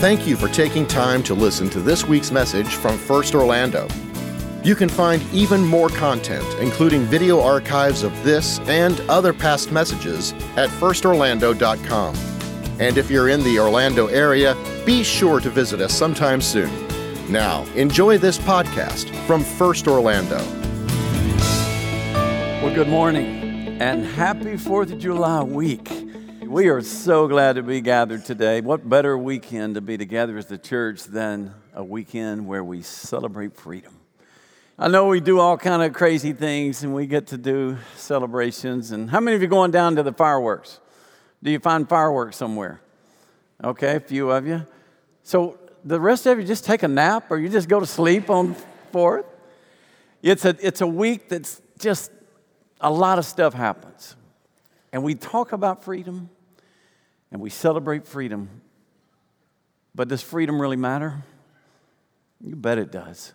Thank you for taking time to listen to this week's message from First Orlando. You can find even more content, including video archives of this and other past messages, at firstorlando.com. And if you're in the Orlando area, be sure to visit us sometime soon. Now, enjoy this podcast from First Orlando. Well, good morning and happy 4th of July week. We are so glad to be gathered today. What better weekend to be together as the church than a weekend where we celebrate freedom? I know we do all kind of crazy things and we get to do celebrations. And how many of you going down to the fireworks? Do you find fireworks somewhere? Okay, a few of you. So the rest of you just take a nap or you just go to sleep on 4th? It's a, it's a week that's just a lot of stuff happens. And we talk about freedom and we celebrate freedom. But does freedom really matter? You bet it does.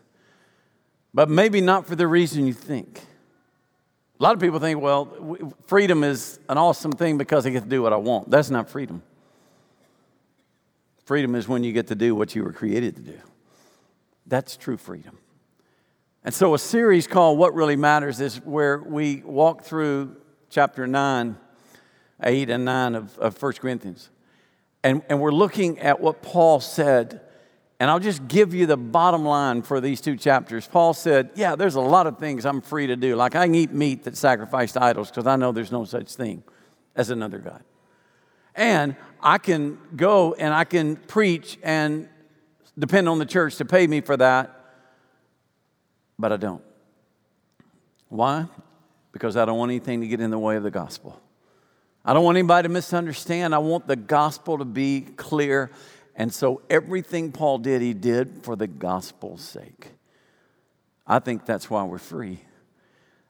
But maybe not for the reason you think. A lot of people think, well, freedom is an awesome thing because I get to do what I want. That's not freedom. Freedom is when you get to do what you were created to do. That's true freedom. And so, a series called What Really Matters is where we walk through chapter 9, 8, and 9 of, of 1 Corinthians. And, and we're looking at what Paul said. And I'll just give you the bottom line for these two chapters. Paul said, Yeah, there's a lot of things I'm free to do. Like I can eat meat that's sacrificed to idols because I know there's no such thing as another God. And I can go and I can preach and depend on the church to pay me for that but I don't. Why? Because I don't want anything to get in the way of the gospel. I don't want anybody to misunderstand. I want the gospel to be clear. And so everything Paul did, he did for the gospel's sake. I think that's why we're free.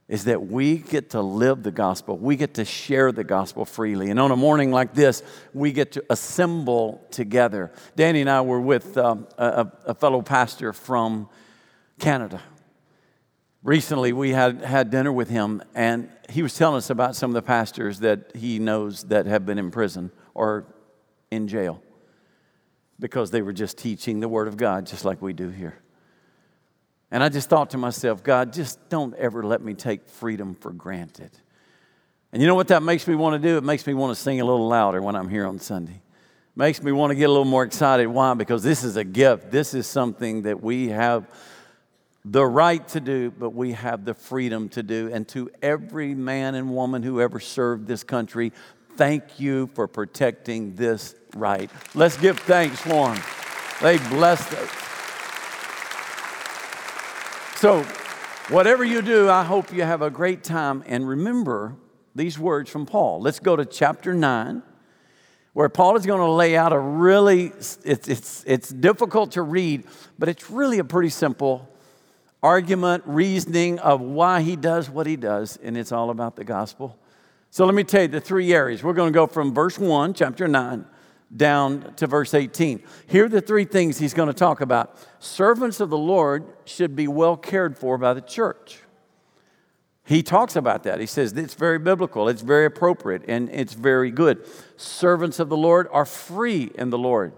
Is that we get to live the gospel. We get to share the gospel freely. And on a morning like this, we get to assemble together. Danny and I were with um, a, a fellow pastor from Canada recently we had had dinner with him and he was telling us about some of the pastors that he knows that have been in prison or in jail because they were just teaching the word of god just like we do here. And i just thought to myself god just don't ever let me take freedom for granted. And you know what that makes me want to do? It makes me want to sing a little louder when i'm here on sunday. Makes me want to get a little more excited. Why? Because this is a gift. This is something that we have the right to do, but we have the freedom to do. And to every man and woman who ever served this country, thank you for protecting this right. Let's give thanks for them. They blessed us. So, whatever you do, I hope you have a great time. And remember these words from Paul. Let's go to chapter 9 where Paul is going to lay out a really, it's, it's, it's difficult to read, but it's really a pretty simple argument, reasoning of why he does what he does, and it's all about the gospel. So let me tell you the three areas. We're going to go from verse 1, chapter 9, down to verse 18. Here are the three things he's going to talk about. Servants of the Lord should be well cared for by the church. He talks about that. He says it's very biblical, it's very appropriate, and it's very good. Servants of the Lord are free in the Lord.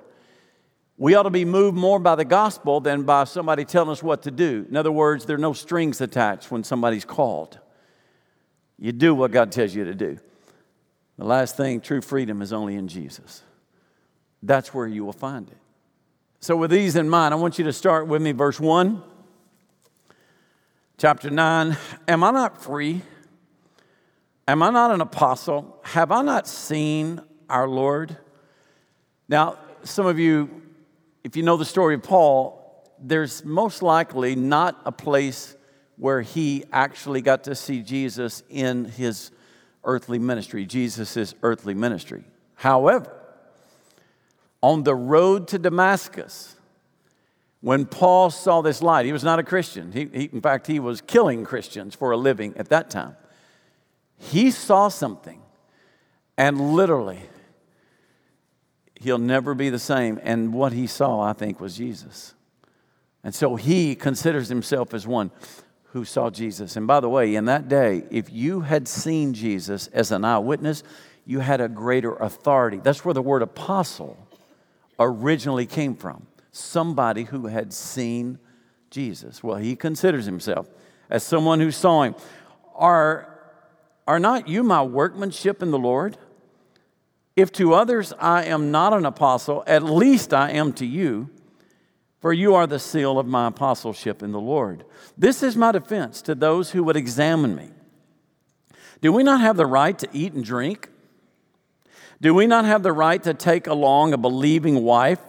We ought to be moved more by the gospel than by somebody telling us what to do. In other words, there are no strings attached when somebody's called. You do what God tells you to do. The last thing, true freedom is only in Jesus. That's where you will find it. So, with these in mind, I want you to start with me, verse 1, chapter 9. Am I not free? Am I not an apostle? Have I not seen our Lord? Now, some of you if you know the story of Paul, there's most likely not a place where he actually got to see Jesus in his earthly ministry, Jesus' earthly ministry. However, on the road to Damascus, when Paul saw this light, he was not a Christian. He, he, in fact, he was killing Christians for a living at that time. He saw something, and literally, he'll never be the same. And what he saw, I think, was Jesus. And so he considers himself as one who saw Jesus. And by the way, in that day, if you had seen Jesus as an eyewitness, you had a greater authority. That's where the word apostle originally came from somebody who had seen Jesus. Well, he considers himself as someone who saw him. Are, are not you my workmanship in the Lord? If to others I am not an apostle, at least I am to you, for you are the seal of my apostleship in the Lord. This is my defense to those who would examine me. Do we not have the right to eat and drink? Do we not have the right to take along a believing wife,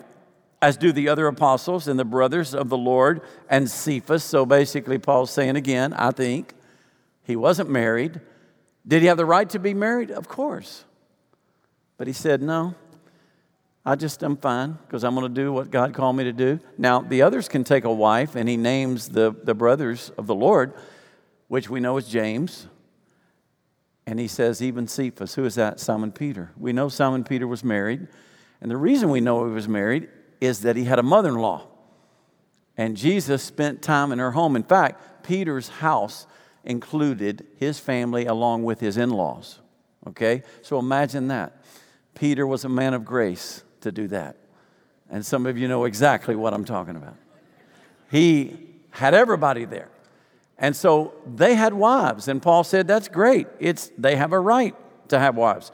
as do the other apostles and the brothers of the Lord and Cephas? So basically, Paul's saying again, I think, he wasn't married. Did he have the right to be married? Of course. But he said, No, I just am fine because I'm going to do what God called me to do. Now, the others can take a wife, and he names the, the brothers of the Lord, which we know is James. And he says, even Cephas. Who is that? Simon Peter. We know Simon Peter was married. And the reason we know he was married is that he had a mother in law. And Jesus spent time in her home. In fact, Peter's house included his family along with his in laws. Okay? So imagine that. Peter was a man of grace to do that. And some of you know exactly what I'm talking about. He had everybody there. And so they had wives, and Paul said, That's great. It's, they have a right to have wives.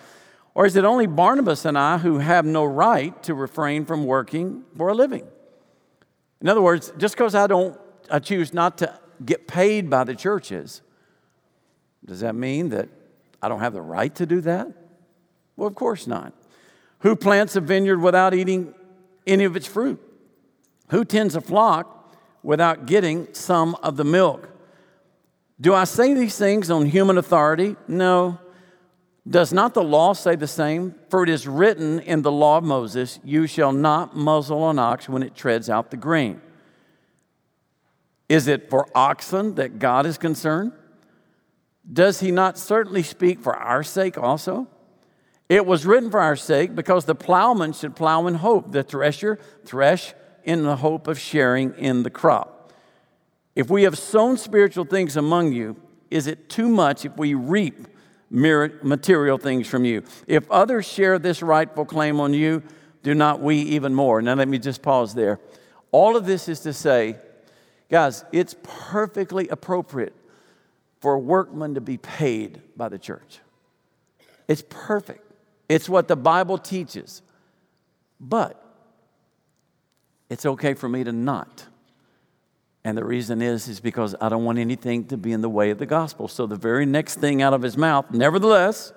Or is it only Barnabas and I who have no right to refrain from working for a living? In other words, just because I don't, I choose not to get paid by the churches, does that mean that I don't have the right to do that? Well, of course not. Who plants a vineyard without eating any of its fruit? Who tends a flock without getting some of the milk? Do I say these things on human authority? No. Does not the law say the same? For it is written in the law of Moses, You shall not muzzle an ox when it treads out the grain. Is it for oxen that God is concerned? Does he not certainly speak for our sake also? It was written for our sake because the plowman should plow in hope, the thresher thresh in the hope of sharing in the crop. If we have sown spiritual things among you, is it too much if we reap material things from you? If others share this rightful claim on you, do not we even more? Now, let me just pause there. All of this is to say, guys, it's perfectly appropriate for a workman to be paid by the church. It's perfect. It's what the Bible teaches. But it's okay for me to not. And the reason is is because I don't want anything to be in the way of the gospel. So the very next thing out of his mouth, nevertheless,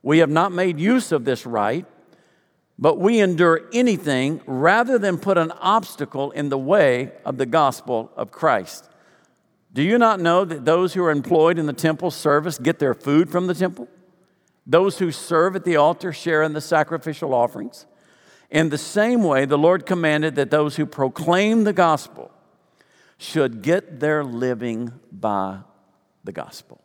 we have not made use of this right, but we endure anything rather than put an obstacle in the way of the gospel of Christ. Do you not know that those who are employed in the temple service get their food from the temple? Those who serve at the altar share in the sacrificial offerings. In the same way, the Lord commanded that those who proclaim the gospel should get their living by the gospel.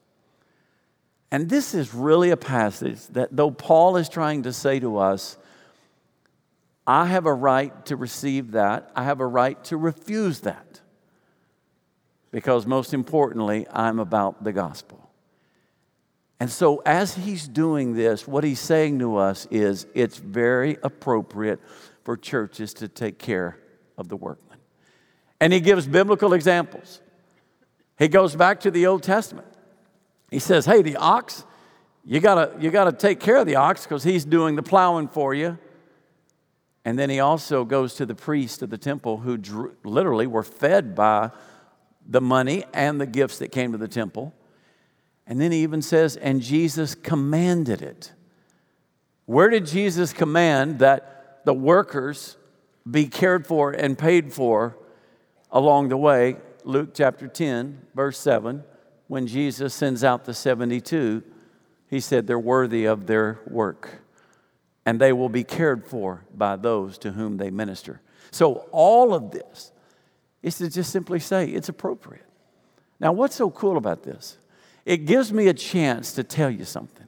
And this is really a passage that, though Paul is trying to say to us, I have a right to receive that, I have a right to refuse that. Because most importantly, I'm about the gospel. And so, as he's doing this, what he's saying to us is it's very appropriate for churches to take care of the workmen. And he gives biblical examples. He goes back to the Old Testament. He says, Hey, the ox, you gotta, you gotta take care of the ox because he's doing the plowing for you. And then he also goes to the priest of the temple who drew, literally were fed by the money and the gifts that came to the temple. And then he even says, and Jesus commanded it. Where did Jesus command that the workers be cared for and paid for along the way? Luke chapter 10, verse 7, when Jesus sends out the 72, he said they're worthy of their work and they will be cared for by those to whom they minister. So, all of this is to just simply say it's appropriate. Now, what's so cool about this? It gives me a chance to tell you something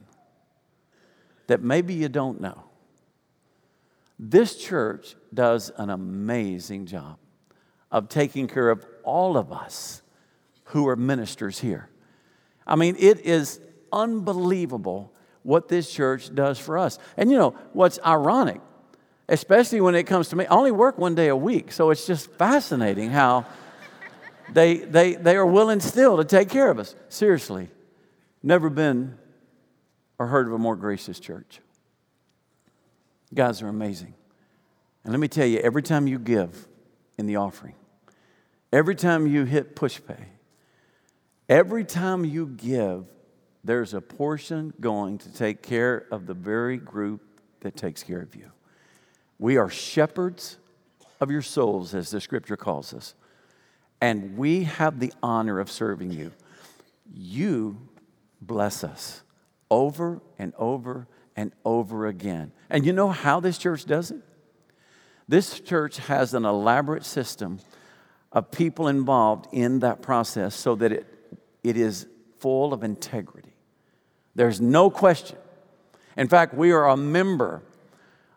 that maybe you don't know. This church does an amazing job of taking care of all of us who are ministers here. I mean, it is unbelievable what this church does for us. And you know, what's ironic especially when it comes to me. I only work one day a week, so it's just fascinating how they, they, they are willing still to take care of us. Seriously, never been or heard of a more gracious church. Guys are amazing. And let me tell you, every time you give in the offering, every time you hit Pushpay, every time you give, there's a portion going to take care of the very group that takes care of you. We are shepherds of your souls, as the scripture calls us, and we have the honor of serving you. You bless us over and over and over again. And you know how this church does it? This church has an elaborate system of people involved in that process so that it, it is full of integrity. There's no question. In fact, we are a member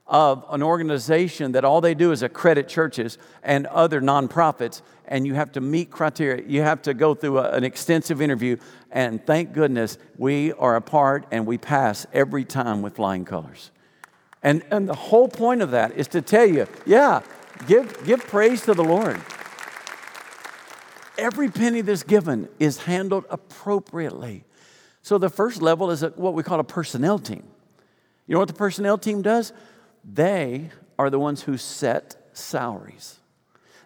of an organization that all they do is accredit churches and other nonprofits, and you have to meet criteria. You have to go through a, an extensive interview, and thank goodness we are a part and we pass every time with flying colors. And, and the whole point of that is to tell you, yeah, give, give praise to the Lord. Every penny that's given is handled appropriately. So the first level is what we call a personnel team. You know what the personnel team does? They are the ones who set salaries.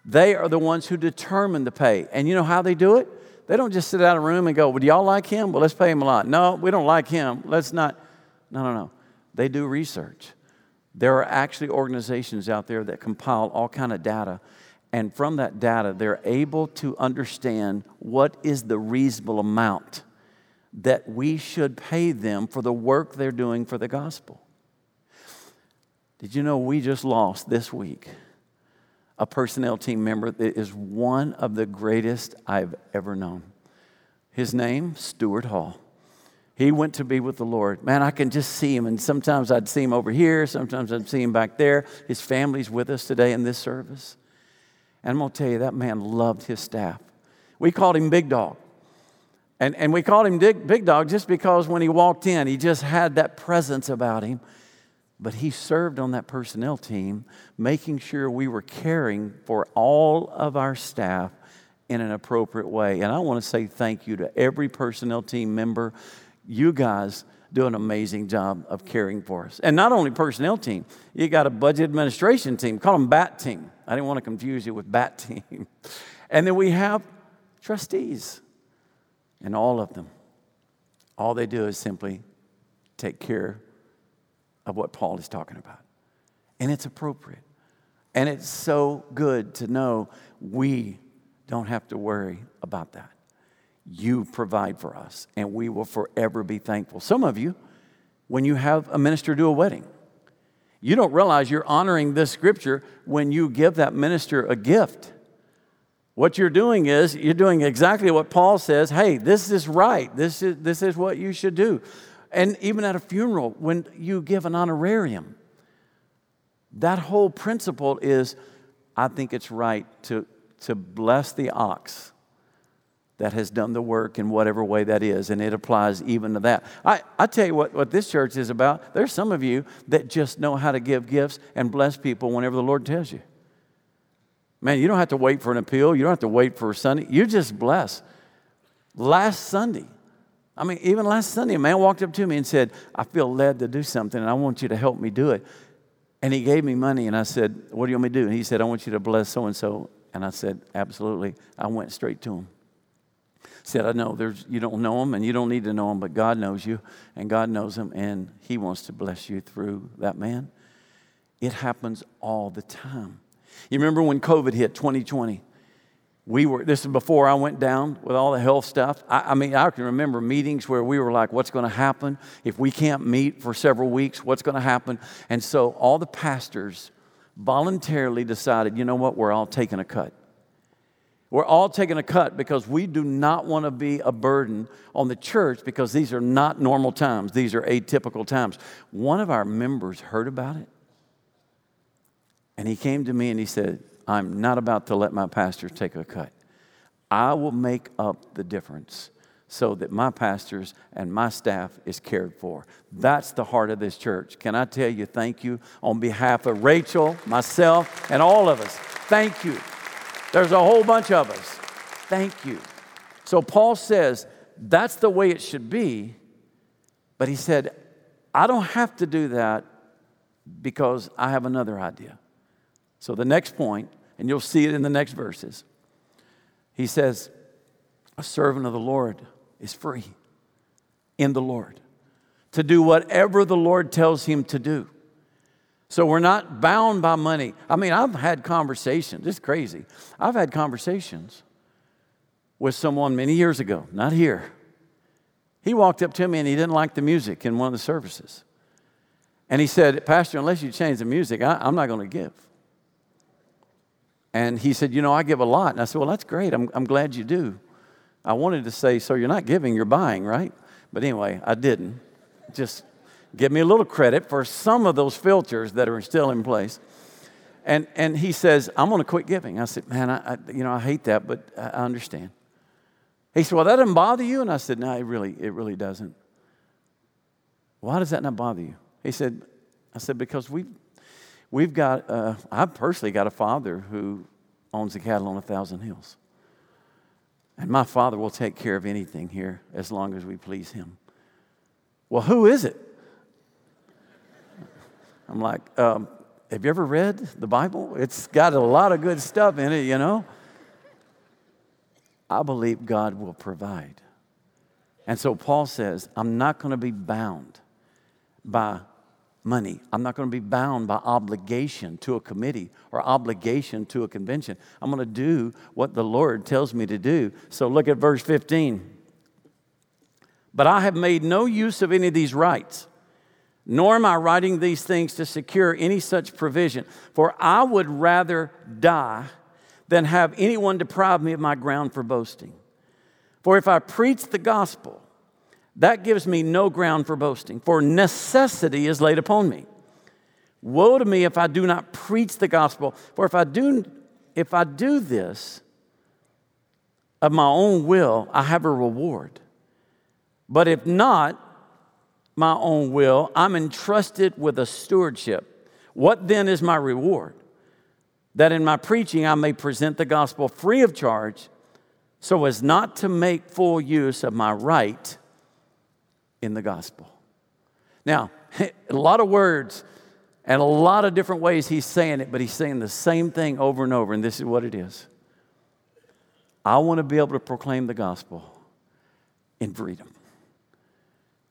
They are the ones who determine the pay. And you know how they do it? They don't just sit out of a room and go, Well, do y'all like him? Well, let's pay him a lot. No, we don't like him. Let's not. No, no, no. They do research. There are actually organizations out there that compile all kind of data. And from that data, they're able to understand what is the reasonable amount that we should pay them for the work they're doing for the gospel. Did you know we just lost this week a personnel team member that is one of the greatest I've ever known? His name, Stuart Hall. He went to be with the Lord. Man, I can just see him. And sometimes I'd see him over here, sometimes I'd see him back there. His family's with us today in this service. And I'm going to tell you, that man loved his staff. We called him Big Dog. And, and we called him Big Dog just because when he walked in, he just had that presence about him but he served on that personnel team, making sure we were caring for all of our staff in an appropriate way. And I want to say thank you to every personnel team member. You guys do an amazing job of caring for us. And not only personnel team, you got a budget administration team, call them BAT team. I didn't want to confuse you with BAT team. and then we have trustees, and all of them. All they do is simply take care of what Paul is talking about. And it's appropriate. And it's so good to know we don't have to worry about that. You provide for us, and we will forever be thankful. Some of you, when you have a minister do a wedding, you don't realize you're honoring this scripture when you give that minister a gift. What you're doing is you're doing exactly what Paul says hey, this is right, this is, this is what you should do. And even at a funeral, when you give an honorarium, that whole principle is I think it's right to, to bless the ox that has done the work in whatever way that is, and it applies even to that. I, I tell you what, what this church is about. There's some of you that just know how to give gifts and bless people whenever the Lord tells you. Man, you don't have to wait for an appeal, you don't have to wait for Sunday, you just bless. Last Sunday, I mean, even last Sunday, a man walked up to me and said, I feel led to do something and I want you to help me do it. And he gave me money and I said, What do you want me to do? And he said, I want you to bless so and so. And I said, Absolutely. I went straight to him. Said, I know there's, you don't know him and you don't need to know him, but God knows you and God knows him and he wants to bless you through that man. It happens all the time. You remember when COVID hit 2020? We were this is before i went down with all the health stuff. I, I, mean i can remember meetings where we were like what's going to happen? If we can't meet for several weeks what's going to happen? And so all the pastors voluntarily decided you know what? We're all taking a cut. We're all taking a cut because we do not want to be a burden on the church because these are not normal times. These are atypical times. One of our members heard about it and he came to me and he said I'm not about to let my pastors take a cut. I will make up the difference so that my pastors and my staff is cared for. That's the heart of this church. Can I tell you thank you on behalf of Rachel, myself, and all of us? Thank you. There's a whole bunch of us. Thank you. So Paul says that's the way it should be, but he said, I don't have to do that because I have another idea. So the next point, and you'll see it in the next verses, he says, A servant of the Lord is free in the Lord to do whatever the Lord tells him to do. So we're not bound by money. I mean, I've had conversations, it's crazy. I've had conversations with someone many years ago, not here. He walked up to me and he didn't like the music in one of the services. And he said, Pastor, unless you change the music, I, am not going to give. And he said, You know, I give a lot. And I said, Well, that's great. I'm, I'm glad you do. I wanted to say, So you're not giving, you're buying, right? But anyway, I didn't. Just give me a little credit for some of those filters that are still in place. And, and he says, I'm going to quit giving. I said, Man, I, I, you know, I hate that, but I understand. He said, Well, that doesn't bother you? And I said, No, it really, it really doesn't. Why does that not bother you? He said, I said, Because we, we've got, uh, I've personally got a father who owns the cattle on a thousand hills. And my father will take care of anything here as long as we please him. Well, who is it? I'm like, um, have you ever read the Bible? It's got a lot of good stuff in it, you know. I believe God will provide. And so Paul says, I'm not going to be bound by money. I'm not going to be bound by obligation to a committee or obligation to a convention. I'm going to do what the Lord tells me to do. So look at verse 15. But I have made no use of any of these rights, nor am I writing these things to secure any such provision, for I would rather die than have anyone deprive me of my ground for boasting. For if I preach the gospel, that gives me no ground for boasting, for necessity is laid upon me. Woe to me if I do not preach the gospel, for if I do, if I do this of my own will, I have a reward. But if not my own will, I'm entrusted with a stewardship. What then is my reward? that in my preaching I may present the gospel free of charge so as not to make full use of my right in the gospel. Now, a lot of words and a lot of different ways he's saying it, but he's saying the same thing over and over, and this is what it is. I want to be able to proclaim the gospel in freedom.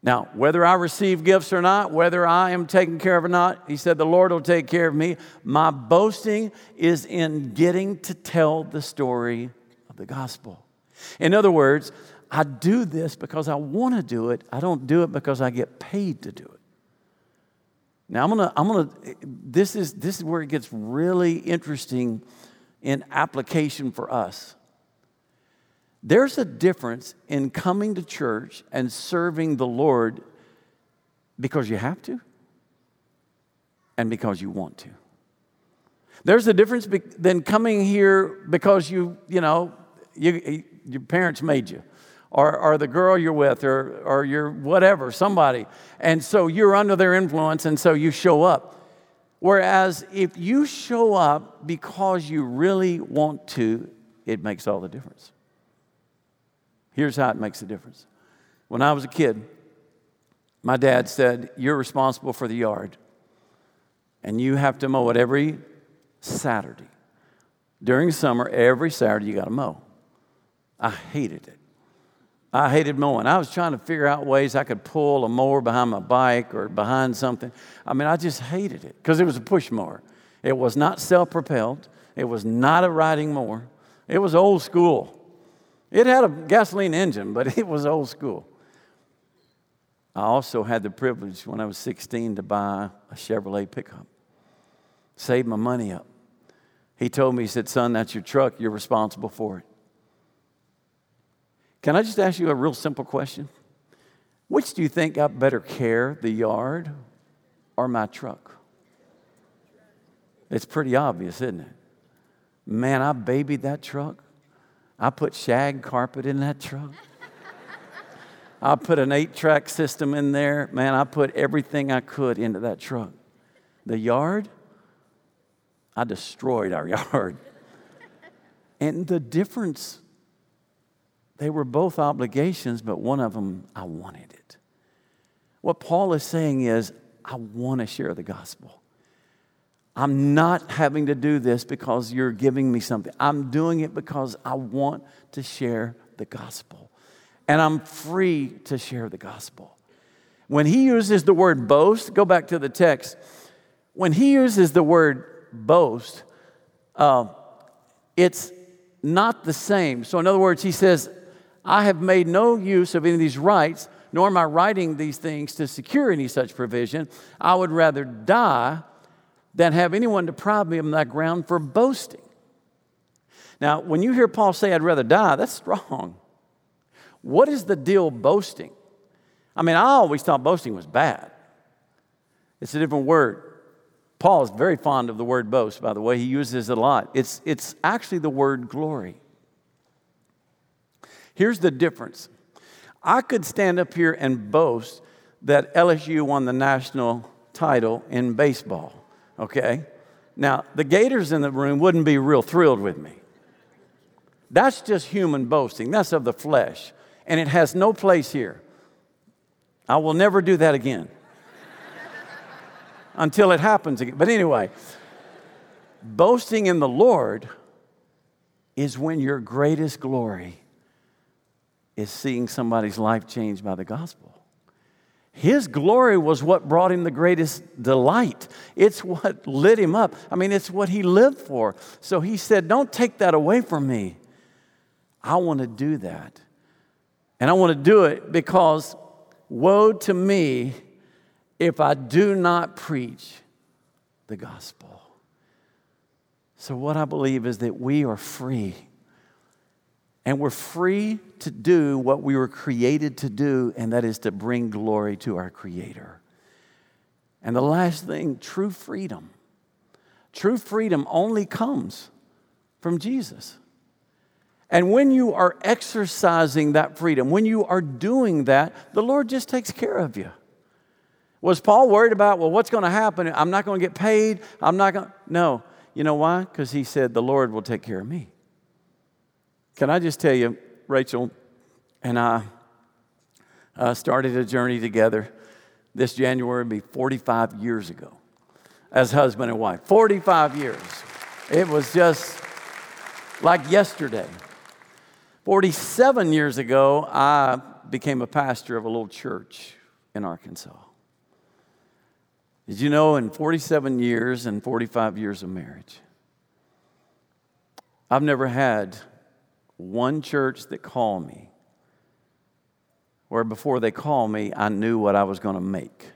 Now, whether I receive gifts or not, whether I am taken care of or not, he said, the Lord will take care of me. My boasting is in getting to tell the story of the gospel. In other words, I do this because I want to do it. I don't do it because I get paid to do it. Now, I'm gonna, I'm gonna, this is, this is where it gets really interesting in application for us. There's a difference in coming to church and serving the Lord because you have to and because you want to. There's a difference be- than coming here because you, you know, you, your parents made you, or, or the girl you're with, or, or you're whatever, somebody. And so you're under their influence, and so you show up. Whereas if you show up because you really want to, it makes all the difference. Here's how it makes a difference. When I was a kid, my dad said, You're responsible for the yard, and you have to mow it every Saturday. During summer, every Saturday, you got to mow. I hated it. I hated mowing. I was trying to figure out ways I could pull a mower behind my bike or behind something. I mean, I just hated it because it was a push mower. It was not self propelled, it was not a riding mower, it was old school. It had a gasoline engine, but it was old school. I also had the privilege when I was 16 to buy a Chevrolet pickup. Saved my money up. He told me, he said, Son, that's your truck. You're responsible for it. Can I just ask you a real simple question? Which do you think got better care, the yard or my truck? It's pretty obvious, isn't it? Man, I babied that truck. I put shag carpet in that truck. I put an eight track system in there. Man, I put everything I could into that truck. The yard, I destroyed our yard. And the difference, they were both obligations, but one of them, I wanted it. What Paul is saying is, I want to share the gospel. I'm not having to do this because you're giving me something. I'm doing it because I want to share the gospel. And I'm free to share the gospel. When he uses the word boast, go back to the text. When he uses the word boast, uh, it's not the same. So, in other words, he says, I have made no use of any of these rights, nor am I writing these things to secure any such provision. I would rather die than have anyone deprive me of that ground for boasting. Now, when you hear Paul say, I'd rather die, that's strong. What is the deal boasting? I mean, I always thought boasting was bad. It's a different word. Paul is very fond of the word boast, by the way. He uses it a lot. It's, it's actually the word glory. Here's the difference I could stand up here and boast that LSU won the national title in baseball okay? Now, the Gators in the room wouldn't be real thrilled with me. That's just human boasting, that's of the flesh, and it has no place here. I will never do that again until it happens again. But anyway, boasting in the Lord is when your greatest glory is seeing somebody's life changed by the gospel. His glory was what brought him the greatest delight. It's what lit him up. I mean, it's what he lived for. So he said, Don't take that away from me. I want to do that. And I want to do it because woe to me if I do not preach the gospel. So, what I believe is that we are free and we're free to do what we were created to do, and that is to bring glory to our Creator. And the last thing true freedom. True freedom only comes from Jesus. And when you are exercising that freedom, when you are doing that, the Lord just takes care of you. Was Paul worried about, well, what's going to happen? I'm not going to get paid. I'm not going to. No. You know why? Because he said, the Lord will take care of me. Can I just tell you, Rachel and I uh, started a journey together. This January be 45 years ago as husband and wife. 45 years. It was just like yesterday. 47 years ago, I became a pastor of a little church in Arkansas. Did you know in 47 years and 45 years of marriage, I've never had one church that called me, where before they called me, I knew what I was going to make.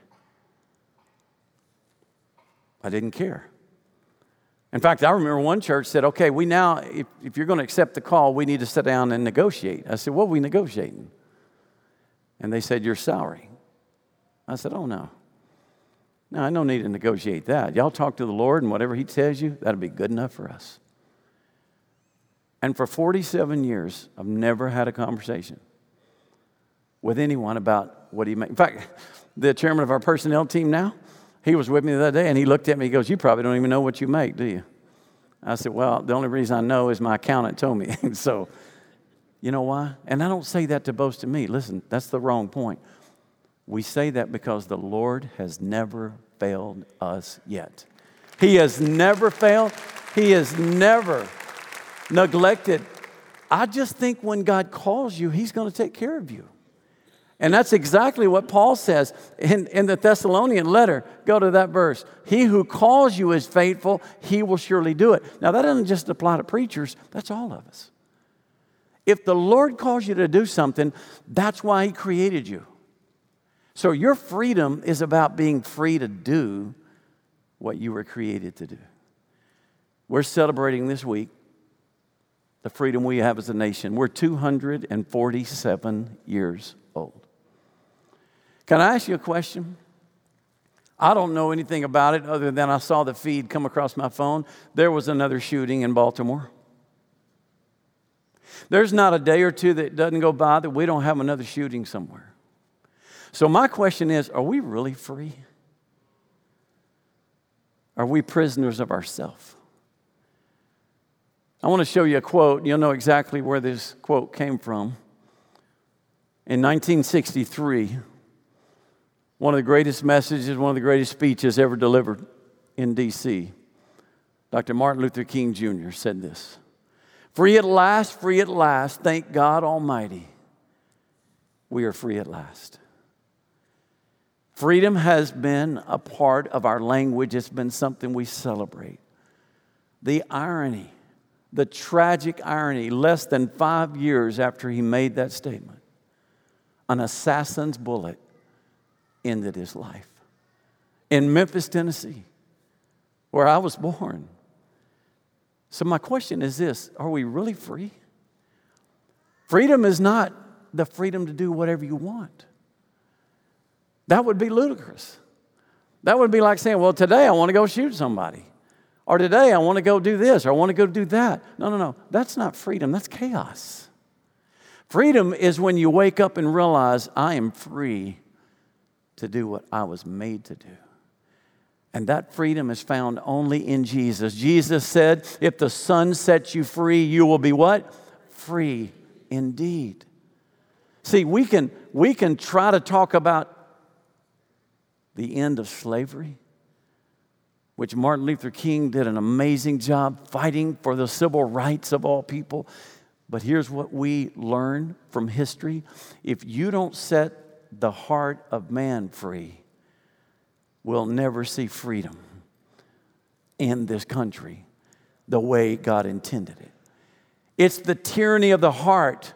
I didn't care. In fact, I remember one church said, okay, we now, if, if you're going to accept the call, we need to sit down and negotiate. I said, what are we negotiating? And they said, your salary. I said, oh, no. No, I don't need to negotiate that. Y'all talk to the Lord, and whatever He tells you, that'll be good enough for us. And for 47 years, I've never had a conversation with anyone about what he made. In fact, the chairman of our personnel team now, he was with me the other day and he looked at me, he goes, You probably don't even know what you make, do you? I said, Well, the only reason I know is my accountant told me. so, you know why? And I don't say that to boast in me. Listen, that's the wrong point. We say that because the Lord has never failed us yet. He has never failed. He has never neglected. I just think when God calls you, He's going to take care of you. And that's exactly what Paul says in, in the Thessalonian letter. Go to that verse. He who calls you is faithful, he will surely do it. Now, that doesn't just apply to preachers, that's all of us. If the Lord calls you to do something, that's why he created you. So, your freedom is about being free to do what you were created to do. We're celebrating this week the freedom we have as a nation. We're 247 years old. Can I ask you a question? I don't know anything about it other than I saw the feed come across my phone. There was another shooting in Baltimore. There's not a day or two that doesn't go by that we don't have another shooting somewhere. So, my question is are we really free? Are we prisoners of ourselves? I want to show you a quote. You'll know exactly where this quote came from. In 1963, one of the greatest messages, one of the greatest speeches ever delivered in D.C., Dr. Martin Luther King Jr. said this Free at last, free at last, thank God Almighty, we are free at last. Freedom has been a part of our language, it's been something we celebrate. The irony, the tragic irony, less than five years after he made that statement, an assassin's bullet ended his life. In Memphis, Tennessee, where I was born. So, my question is this Are we really free? Freedom is not the freedom to do whatever you want. That would be ludicrous. That would be like saying, Well, today I want to go shoot somebody. Or today I want to go do this or I want to go do that. No, no, no. That's not freedom, that's chaos. Freedom is when you wake up and realize I am free to do what I was made to do. And that freedom is found only in Jesus. Jesus said, If the Son sets you free, you will be what? Free indeed. See, we can, we can try to talk about the end of slavery, which Martin Luther King did an amazing job fighting for the civil rights of all people. But here's what we learn from history if you don't set the heart of man free, we'll never see freedom in this country the way God intended it. It's the tyranny of the heart,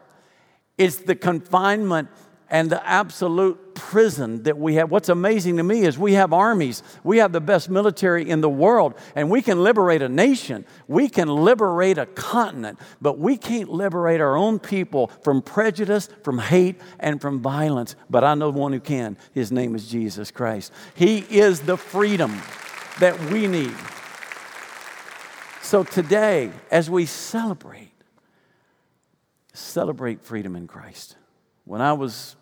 it's the confinement and the absolute prison that we have. What's amazing to me is we have armies, we have the best military in the world, and we can liberate a nation, we can liberate a continent, but we can't liberate our own people from prejudice, from hate, and from violence. But I know one who can. His name is Jesus Christ. He is the freedom that we need. So today, as we celebrate, celebrate freedom in Christ. When I was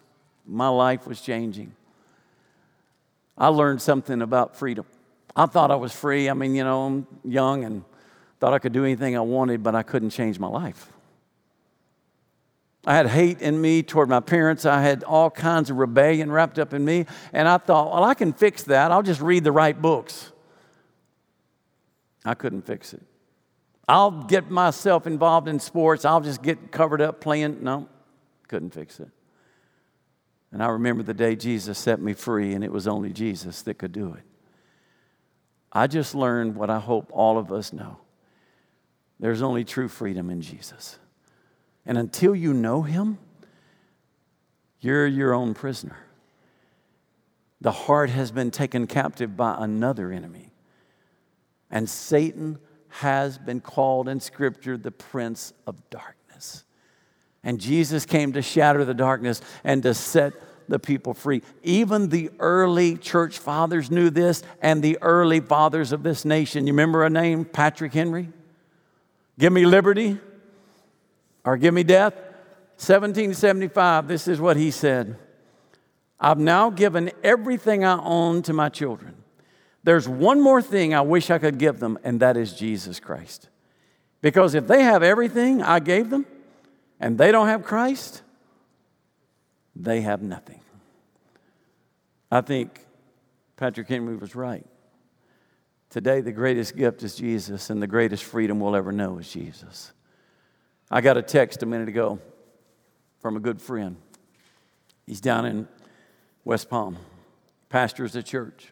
my life was changing. I learned something about freedom. I thought I was free. I mean, you know, I'm young and thought I could do anything I wanted, but I couldn't change my life. I had hate in me toward my parents. I had all kinds of rebellion wrapped up in me. And I thought, well, I can fix that. I'll just read the right books. I couldn't fix it. I'll get myself involved in sports. I'll just get covered up playing. No, couldn't fix it. And I remember the day Jesus set me free, and it was only Jesus that could do it. I just learned what I hope all of us know there's only true freedom in Jesus. And until you know Him, you're your own prisoner. The heart has been taken captive by another enemy. And Satan has been called in Scripture the prince of darkness. And Jesus came to shatter the darkness and to set the people free. Even the early church fathers knew this, and the early fathers of this nation. You remember a name, Patrick Henry? Give me liberty or give me death. 1775, this is what he said I've now given everything I own to my children. There's one more thing I wish I could give them, and that is Jesus Christ. Because if they have everything I gave them, and they don't have Christ, they have nothing. I think Patrick Henry was right. Today, the greatest gift is Jesus, and the greatest freedom we'll ever know is Jesus. I got a text a minute ago from a good friend. He's down in West Palm, pastors a church.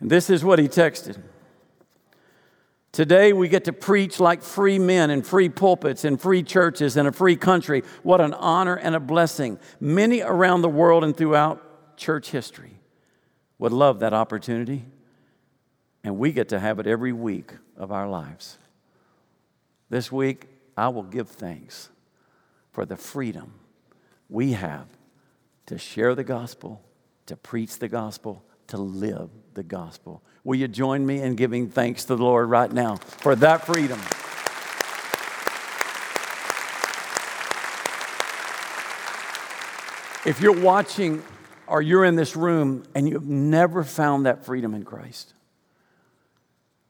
And this is what he texted. Today, we get to preach like free men in free pulpits in free churches in a free country. What an honor and a blessing. Many around the world and throughout church history would love that opportunity, and we get to have it every week of our lives. This week, I will give thanks for the freedom we have to share the gospel, to preach the gospel, to live the gospel. Will you join me in giving thanks to the Lord right now for that freedom? If you're watching or you're in this room and you've never found that freedom in Christ,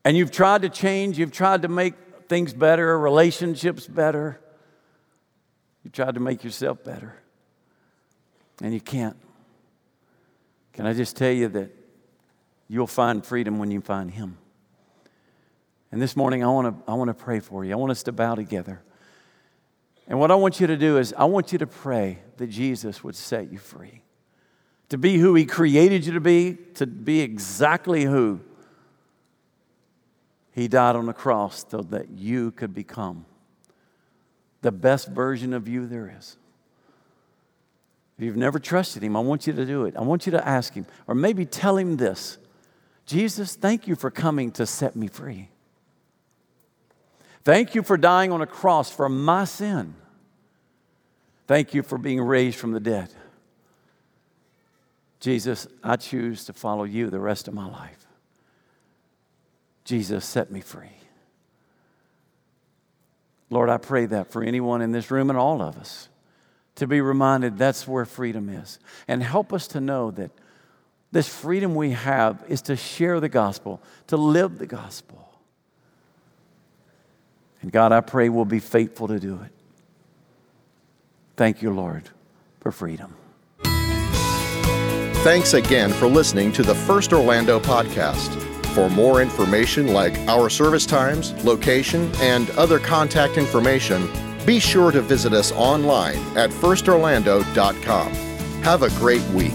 and you've tried to change, you've tried to make things better, relationships better, you tried to make yourself better, and you can't. Can I just tell you that you'll find freedom when you find Him? And this morning, I want to I want to pray for you. I want us to bow together. And what I want you to do is, I want you to pray that Jesus would set you free. To be who He created you to be, to be exactly who He died on the cross so that you could become the best version of you there is. If you've never trusted Him, I want you to do it. I want you to ask Him, or maybe tell Him this Jesus, thank you for coming to set me free. Thank you for dying on a cross for my sin. Thank you for being raised from the dead. Jesus, I choose to follow you the rest of my life. Jesus, set me free. Lord, I pray that for anyone in this room and all of us to be reminded that's where freedom is. And help us to know that this freedom we have is to share the gospel, to live the gospel. And God, I pray we'll be faithful to do it. Thank you, Lord, for freedom. Thanks again for listening to the First Orlando podcast. For more information like our service times, location, and other contact information, be sure to visit us online at firstorlando.com. Have a great week.